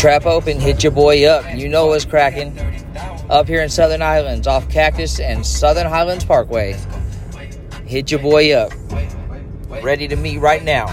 Trap open, hit your boy up. You know what's cracking. Up here in Southern Highlands, off Cactus and Southern Highlands Parkway. Hit your boy up. Ready to meet right now.